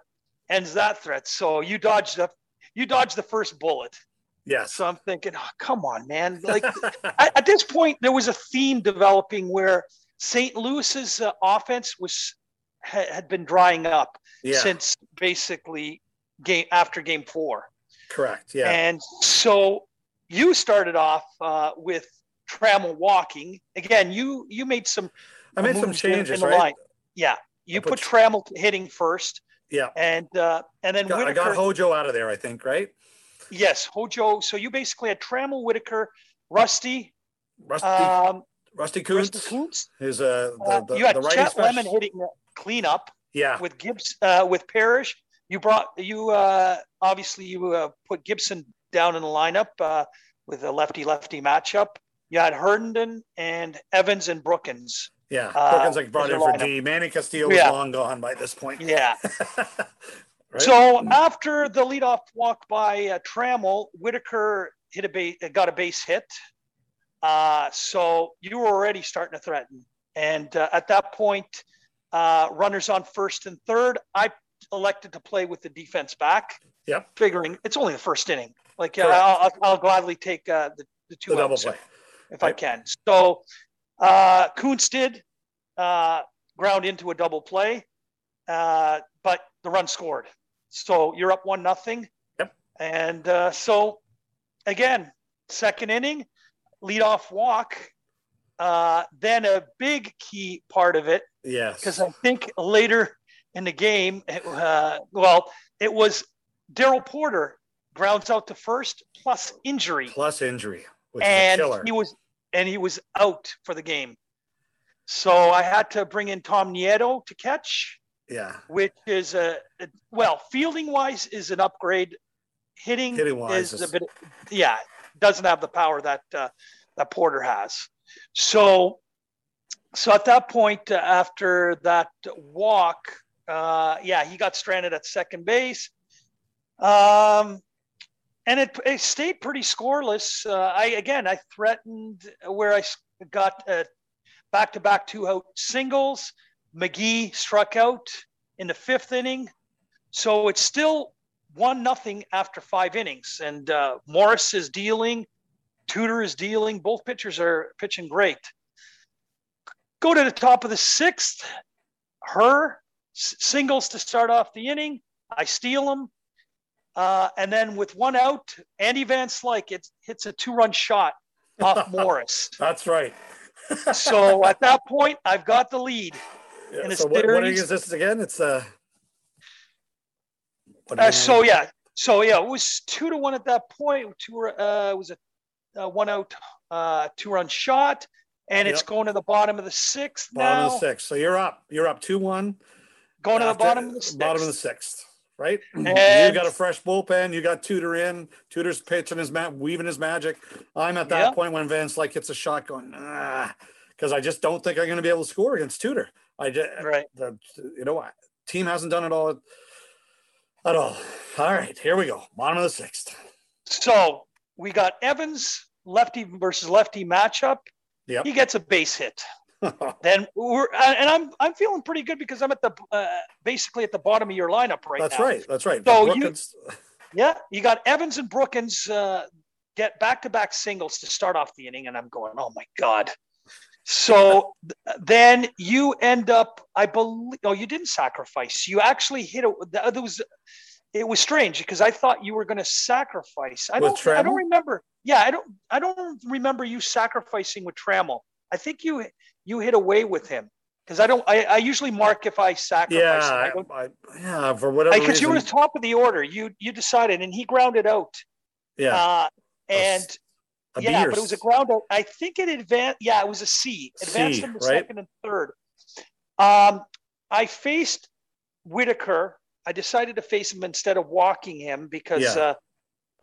ends that threat. So you dodged the you dodged the first bullet. yes. So I'm thinking, oh, come on, man! Like at, at this point, there was a theme developing where St. Louis's uh, offense was ha- had been drying up yeah. since basically game after game four. Correct. Yeah. And so you started off uh, with Trammell walking. Again, you you made some I made some changes, right? line. Yeah, you I put, put- Trammell hitting first, Yeah. and uh, and then Got- I got Hojo out of there, I think, right? yes, Hojo. So you basically had Trammell, Whitaker, Rusty, Rusty, um, Rusty Rusty Kuntz Kuntz. is uh, the, Uh, the, you had the Chet special- Lemon hitting cleanup Yeah. with Gibbs uh, with Parrish. You brought you uh, obviously you uh, put Gibson down in the lineup uh, with a lefty lefty matchup. You had Herndon and Evans and Brookens. Yeah. Uh, Brookens like brought as in for. D. Marty Castillo was Yeah. long gone by this point. Yeah. right? So after the leadoff walk by uh, Trammell, Whitaker hit a base, got a base hit. Uh, so you were already starting to threaten. And uh, at that point, uh, runners on first and third, I elected to play with the defense back. Yep. Figuring it's only the first inning. Like uh, I'll, I'll, I'll gladly take uh, the, the two the double play. If I can. So uh, Kuntz did uh, ground into a double play, uh, but the run scored. So you're up one nothing. Yep. And uh, so again, second inning, leadoff walk. Uh, then a big key part of it Yes. because I think later in the game, uh, well, it was Darrell Porter grounds out to first plus injury Plus injury, which and he was and he was out for the game. So I had to bring in Tom Nieto to catch, yeah. which is a, a- well, fielding wise is an upgrade. Hitting, Hitting wise is, is- a bit, yeah, doesn't have the power that uh, that Porter has. So, so at that point, uh, after that walk, uh, yeah, he got stranded at second base. Um, and it, it stayed pretty scoreless. Uh, I again, I threatened where I got uh, back-to-back two-out singles. McGee struck out in the fifth inning, so it's still one nothing after five innings. And uh, Morris is dealing, Tudor is dealing. Both pitchers are pitching great. Go to the top of the sixth. Herr singles to start off the inning. I steal them. Uh, and then with one out, Andy Van Slyke it hits a two-run shot off Morris. That's right. So at that point, I've got the lead. Yeah, And it's so what, what is this again? It's uh, Uh, so yeah, so yeah, it was two to one at that point. Two uh, it was a, one out, uh, two-run shot, and it's going to the bottom of the sixth bottom now. of the sixth. So you're up. You're up two one. Going to the bottom of the sixth. Bottom of the sixth. Right. you got a fresh bullpen. You got Tudor in. Tudor's pitching his ma- weaving his magic. I'm at that Yeah. point when Van Slyke hits a shot, going ah, because I just don't think I'm going to be able to score against Tudor. I just Right. the you know what team hasn't done it all at all. All right, here we go. Bottom of the sixth. So we got Evans lefty versus lefty matchup. Yep. He gets a base hit. Then we're and I'm I'm feeling pretty good because I'm at the uh, basically at the bottom of your lineup right now. That's now. right. That's right. So you- Yeah, you got Evans and Brookens uh, get back-to-back singles to start off the inning, and I'm going, oh my god. So then you end up, I believe. Oh, you didn't sacrifice. You actually hit it. There was, it was strange because I thought you were going to sacrifice. I don't. I don't remember. Yeah, I don't. I don't remember you sacrificing with Trammell. I think you you hit away with him because I don't. I, I usually mark if I sacrifice. yeah. I I, yeah, for whatever because you were top of the order. You you decided, and he grounded out. yeah, Uh, and a yeah, but it was a ground out. I think it advanced. Yeah, it was a C. Advanced C, him to right? second and third. Um, I faced Whitaker. I decided to face him instead of walking him because Yeah. uh,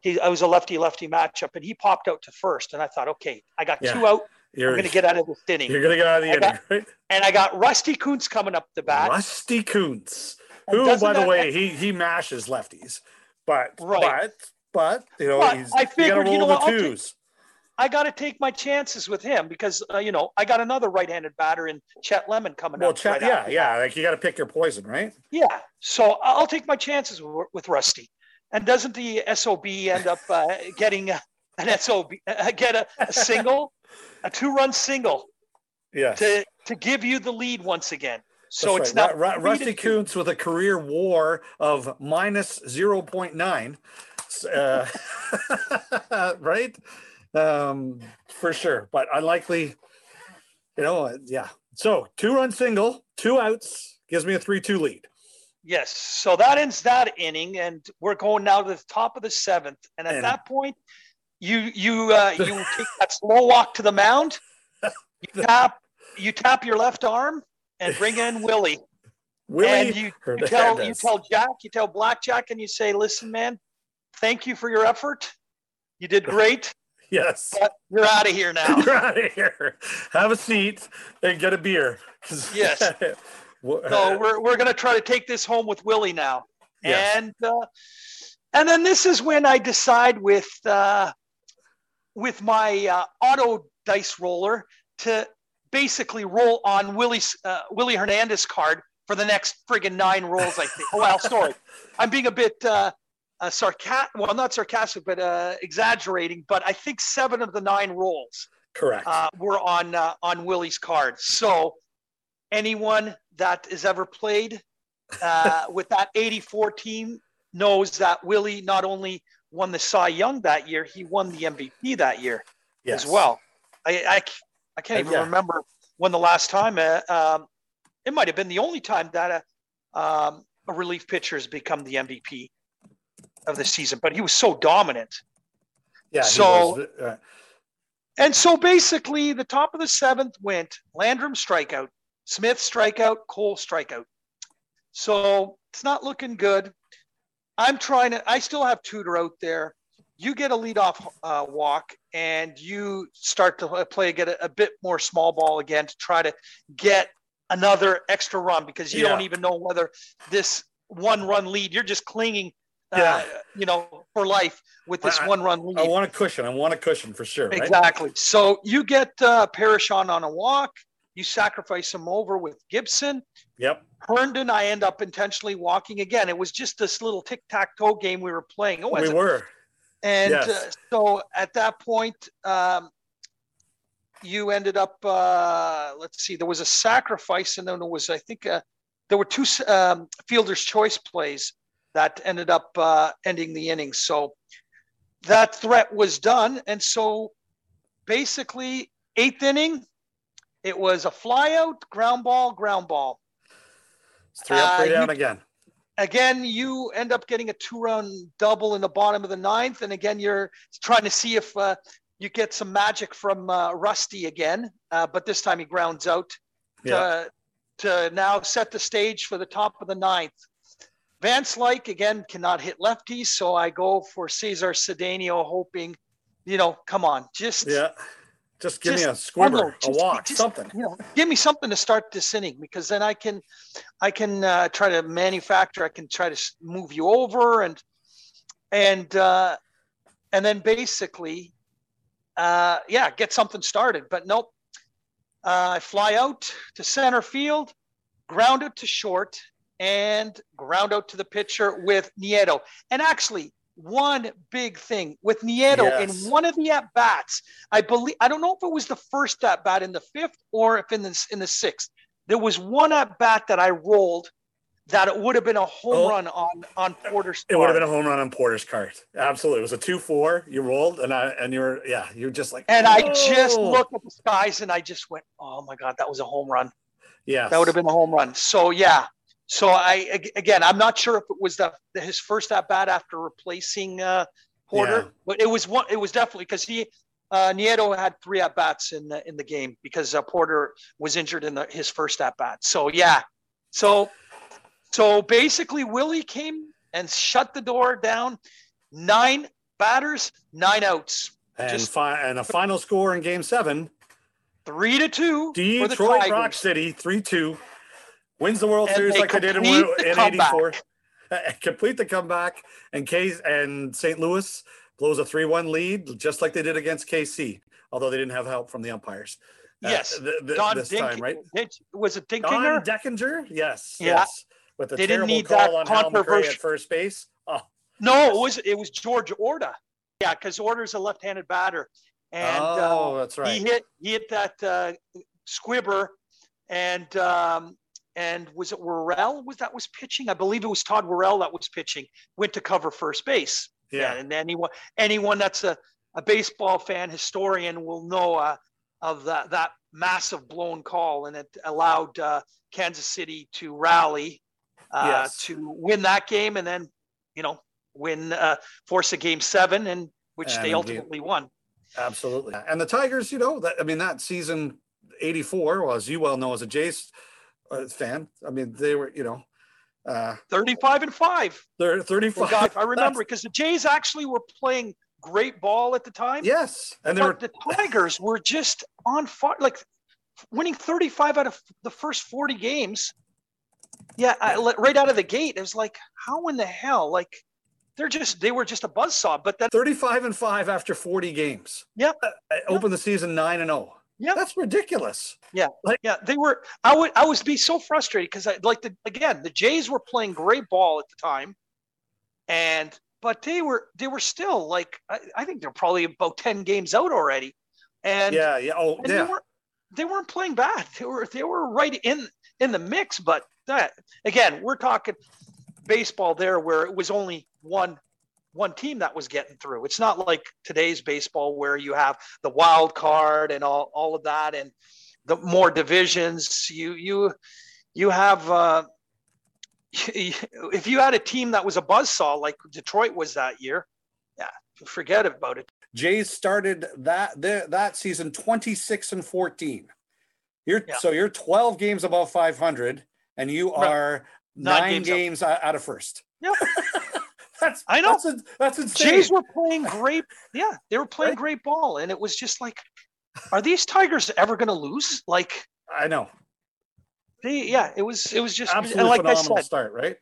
he. I was a lefty lefty matchup, and he popped out to first. And I thought, okay, I got Yeah. two out. You're, I'm going to get out of this inning. You're gonna get out of the I inning, got- right? And I got Rusty Kuntz coming up the bat. Rusty Kuntz, who, by the way, he he mashes lefties, but Right. but but you know But he's I got to figured, you roll know what, twos. I got to take my chances with him because uh, you know I got another right-handed batter in Chet Lemon coming up. Well, up. Chet, right yeah, yeah, like you got to pick your poison, right? Yeah. So I'll take my chances with, with Rusty. And doesn't the SOB end up uh, getting an SOB, uh, get a, a single, a two run single Yes. to, to give you the lead once again? So That's it's right. not Ru- Ru- Rusty. Kuntz with a career WAR of minus zero point nine, uh, right? Um, for sure, but unlikely. You know, uh, yeah. So two run single, two outs gives me a three two lead. Yes. So that ends that inning, and we're going now to the top of the seventh. And at And- that point, you you uh, you take that slow walk to the mound. You tap you tap your left arm and bring in Willie. Willie and you, you tell you tell Jack, you tell Blackjack, and you say, "Listen, man, thank you for your effort. You did great, yes. but you're out of here now." You're out of here. Have a seat and get a beer. Yes. So we're we're gonna try to take this home with Willie now. Yes. And uh, and then this is when I decide with uh, with my uh, auto dice roller to basically roll on Willie's uh, Willie Hernandez card for the next friggin' nine rolls. I think. Oh, well, sorry, I'm being a bit uh, uh, sarcastic. Well, not sarcastic, but uh, exaggerating. But I think seven of the nine rolls Correct. uh, were on uh, on Willie's card. So anyone that has ever played uh, with that 84 team knows that Willie not only won the Cy Young that year, he won the MVP that year yes. as well. I, I, I can't Uh, even yeah. remember when the last time. Uh, um, it might have been the only time that a, um, a relief pitcher has become the MVP of the season, but he was so dominant. Yeah. so- was, uh, And so basically, the top of the seventh went Landrum strikeout, Smith strikeout, Cole strikeout. So it's not looking good. I'm trying to, I still have Tudor out there. You get a leadoff uh, walk and you start to play, get a, a bit more small ball again to try to get another extra run because you don't even know whether this one run lead, you're just clinging, uh, Yeah. you know, for life with this I- one run lead. I want a cushion. I want a cushion for sure. Right? Exactly. So you get uh, Parrish on on a walk. You sacrifice him over with Gibson. Yep. Herndon, I end up intentionally walking again. It was just this little tic tac toe game we were playing. It We were. and yes. uh, so at that point, um, you ended up. Uh, let's see. There was a sacrifice, and then there was, I think, uh, there were two um, fielder's choice plays that ended up uh, ending the inning. So that threat was done, and so basically, eighth inning, it was a flyout, ground ball, ground ball. It's three up, Uh, three down you- again. again, you end up getting a two run double in the bottom of the ninth. And again, you're trying to see if uh, you get some magic from uh, Rusty again. Uh, but this time he grounds out to, Yeah. to now set the stage for the top of the ninth. Van Slyke again cannot hit lefties. So I go for Cesar Cedeno, hoping, you know, come on, just. Yeah. Just give me a just- oh, no, squibber, a just- walk, just- something. you know, give me something to start this inning because then I can, I can uh, try to manufacture. I can try to move you over and, and, uh, and then basically, uh, yeah, get something started. But nope, uh, I fly out to center field, ground it to short, and ground out to the pitcher with Nieto. And actually, one big thing with Nieto Yes. in one of the at bats, I believe I don't know if it was the first at bat in the fifth or if in the in the sixth. There was one at bat that I rolled that it would have been a home Oh. run on on Porter's. It would have been a home run on Porter's cart. Absolutely. It was a two four. You rolled and I and you're yeah, you're just like And I just looked at the skies and I just went, "Oh my god, that was a home run! Yeah, That would have been a home run." So yeah, so I again, I'm not sure if it was the, his first at bat after replacing uh, Porter, Yeah. but it was one. It was definitely because he uh, Nieto had three at bats in the in the game because uh, Porter was injured in the, his first at bat. So yeah, so so basically Willie came and shut the door down. Nine batters, nine outs, and just- fi- and a final score in game seven. three to two for the Detroit Rock City, 3 2. Wins the World And Series they like they did in, in 84. complete the comeback. And Case and St. Louis blows a 3 1 lead, just like they did against KC, although they didn't have help from the umpires. uh, Yes. th- Don this Dink, time, right? Was it Don Dinkinger? Deckinger? Yes. Yeah. Yes. With the They didn't terrible need call on Hal at first base. Oh, no, it was it was George Orta. Yeah, because Orta's a left-handed batter, and oh uh, that's right. he hit he hit that uh, squibber, and um, and was it Worrell? Was that was pitching? I believe it was Todd Worrell that was pitching. Went to cover first base. yeah. and anyone anyone that's a, a baseball fan historian will know uh, of that that massive blown call, and it allowed uh, Kansas City to rally uh, Yes. to win that game, and then you know win uh, force a game seven, and which And they ultimately won. Absolutely. And the Tigers, you know, that I mean, that season 84, well, as you well know as a Jays uh, fan, I mean, they were, you know, uh, Thirty-five and five. they're Oh 35. God, I remember because the Jays actually were playing great ball at the time. Yes. And but were, the Tigers were just on fire, like winning 35 out of the first 40 games. yeah, I, right out of the gate, it was like, how in the hell? Like, they're just they were just a buzzsaw. But that 35 and 5 after 40 games. Yep. Uh, uh, Open the season 9 and 0. Yep. That's ridiculous. yeah, Yeah. they were. I would I would be so frustrated because I like the again the Jays were playing great ball at the time, and but they were they were still like I, I think they're probably about ten games out already, and yeah, yeah. Oh, and they yeah. weren't they weren't playing bad. They were they were right in in the mix. But that again, we're talking baseball there where it was only one one team that was getting through. It's not like today's baseball where you have the wild card and all all of that and the more divisions. You you you have. Uh, if you had a team that was a buzzsaw like Detroit was that year, yeah, forget about it. Jays started that their, that season 26 and 14. You're Yeah. so you're 12 games above 500 and you are Nine nine, games games, out. of first. Yep. that's I know. That's, a, that's insane. Jays were playing great. Yeah, they were playing Right. great ball, and it was just like, are these Tigers ever going to lose? Like I know. they, yeah, it was. It was just Absolutely and like I phenomenal said, start, right?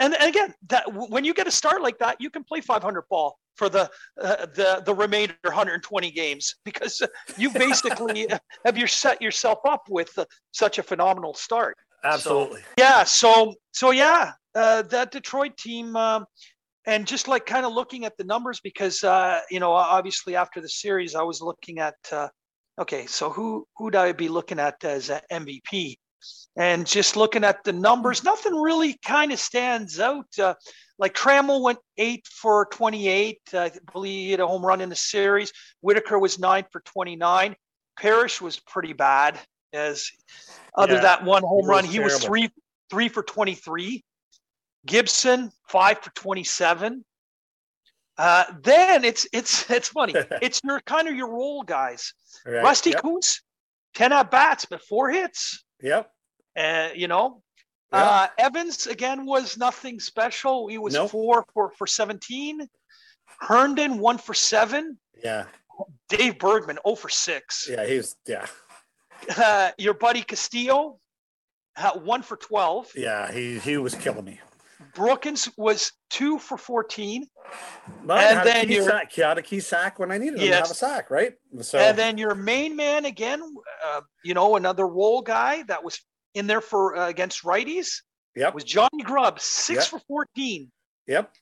and, and again, that when you get a start like that, you can play 500 ball for the uh, the the remainder 120 games because you basically have you set yourself up with uh, such a phenomenal start. Absolutely. Yeah. So so yeah, uh, that Detroit team, um, and just like kind of looking at the numbers because uh, you know obviously after the series I was looking at uh, okay, so who who'd I be looking at as a MVP? And just looking at the numbers, nothing really kind of stands out. Uh, like Trammell went eight for 28. Uh, I believe he had a home run in the series. Whitaker was nine for 29. Parrish was pretty bad. As other Yeah, that one home he run, was he was three three for 23. Gibson five for 27. Uh, then it's it's it's funny. it's your kind of your role guys. Right. Rusty Yep. Kuntz, 10 at bats, but four hits. Yep. Uh, you know, Yeah. uh, Evans again was nothing special. He was Nope. four for, for 17. Herndon, one for seven. Yeah. Dave Bergman, 0 for six. Yeah. He's yeah. Uh, your buddy Castillo, uh, one for 12. Yeah. He he was killing me. Brookens was two for 14. But And then a you're- sack. A key sack when I needed him to have a sack, right? So And then your main man again, uh, you know, another role guy that was in there for uh, against righties yep. was Johnny Grubb, six Yep. for 14. Yep.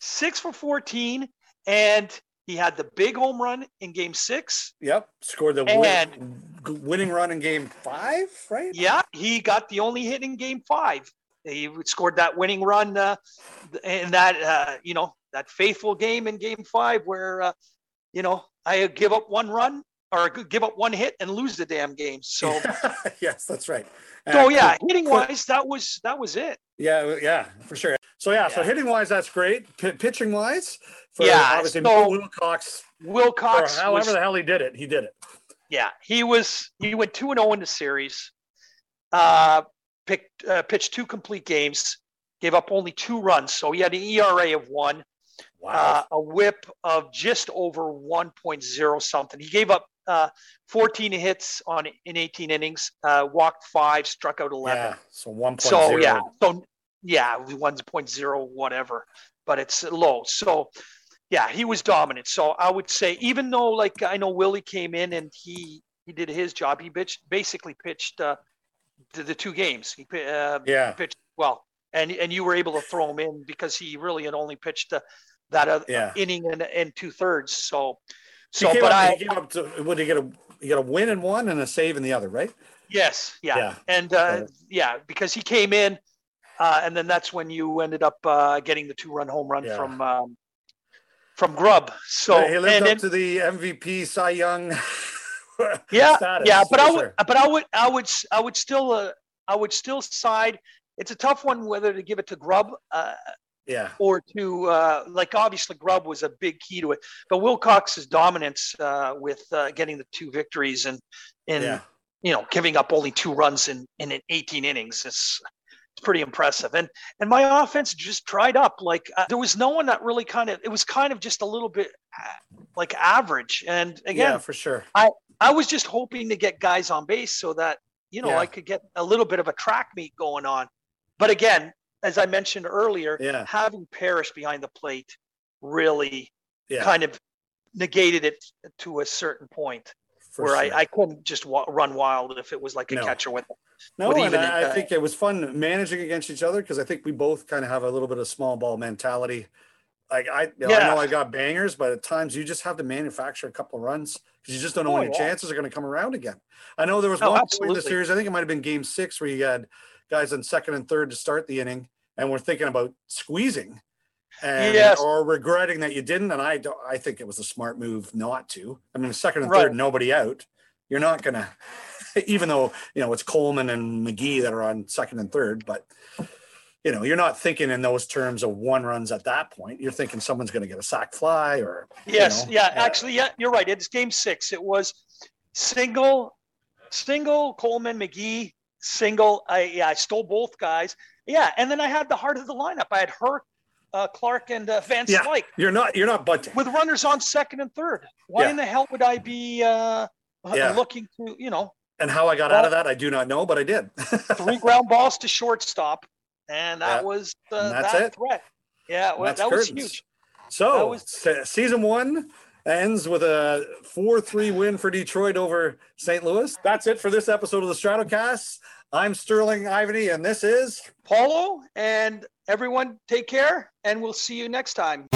six for 14 and he had the big home run in game six Yep. Scored the And- win, winning run in game five, right? yeah he got the only hit in game five he scored that winning run uh, in that uh, you know that faithful game in game five where uh, you know i give up one run or give up one hit and lose the damn game so yes, that's right. so Uh, yeah hitting wise that was that was it Yeah, yeah, for sure. So yeah, so hitting wise, that's great. P- pitching wise, for Yeah, obviously so- Wilcox, or wilcox however was, the hell he did it, he did it. Yeah, he was. He went two and zero in the series. Uh, picked uh, pitched two complete games. Gave up only two runs, so he had an ERA of one, Wow. uh, a WHIP of just over 1.0 something. He gave up uh, 14 hits on in 18 innings, uh, walked five, struck out 11. yeah. So one So yeah, so yeah, one point zero whatever, but it's low. So yeah, he was dominant. So I would say, even though like I know Willie came in and he he did his job, he pitched basically pitched uh, the, the two games. He uh, Yeah. pitched well, and and you were able to throw him in because he really had only pitched uh, that uh, Yeah. inning and, and two thirds. So so, but up, I he came up to would he get a he got a win in one and a save in the other, right? Yes, yeah, Yeah. and uh, yeah, because he came in, uh, and then that's when you ended up uh, getting the two-run home run Yeah. from um, from Grubb. So he lived up then, to the MVP Cy Young. yeah, status, yeah, but I would, sure. but I would, I would, I would still, uh, I would still side. It's a tough one whether to give it to Grubb. uh, Yeah, or to uh, like obviously Grubb was a big key to it, but Wilcox's dominance uh, with uh, getting the two victories and and yeah, you know, giving up only two runs in, in 18 innings is it's pretty impressive. And and my offense just dried up. Like uh, there was no one that really kind of it was kind of just a little bit uh, like average. And again, yeah, for sure. I I was just hoping to get guys on base so that you know Yeah. I could get a little bit of a track meet going on. but again, as I mentioned earlier, Yeah. having Parrish behind the plate really Yeah. kind of negated it to a certain point for where sure. I, I couldn't just wa- run wild if it was like a No. catcher with No, But and I, in- I think it was fun managing against each other because I think we both kind of have a little bit of small ball mentality. Like I, you know, I know I got bangers, but at times you just have to manufacture a couple of runs because you just don't know Oh, when your yeah. chances are going to come around again. I know there was Oh, one point in the series, I think it might have been Game Six, where you had guys on second and third to start the inning, and we're thinking about squeezing, and Yes. or regretting that you didn't. And I don't. I think it was a smart move not to. I mean, second and Right. third, nobody out. You're not gonna, even though you know it's Coleman and McGee that are on second and third, but you know you're not thinking in those terms of one runs at that point. You're thinking someone's going to get a sack fly or you Yes, know, yeah, uh, actually, yeah, you're right. It's game six. It was single, single, Coleman, McGee, single. I yeah, I stole both guys. Yeah, and then I had the heart of the lineup. I had Hurt, uh, Clark, and uh, Van Yeah. Slyke You're not. You're not bunting. with runners on second and third. Why Yeah. in the hell would I be uh, Yeah. looking to you know And how I got out of that, I do not know, but I did. three ground balls to shortstop, and that Yeah. was uh, And that's that it. threat. Yeah, well, that was huge. So was- season one ends with a 4-3 win for Detroit over St. Louis. That's it for this episode of the Stratocast. I'm Sterling Ivany, and this is Paulo and everyone, take care, and we'll see you next time.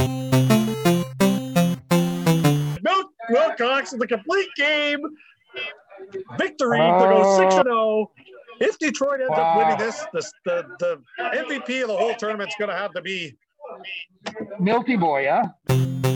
Milt Wilcox in the complete game victory to go oh. six and zero. If Detroit ends up winning this, this the the MVP of the whole tournament's going to have to be Milty boy, huh?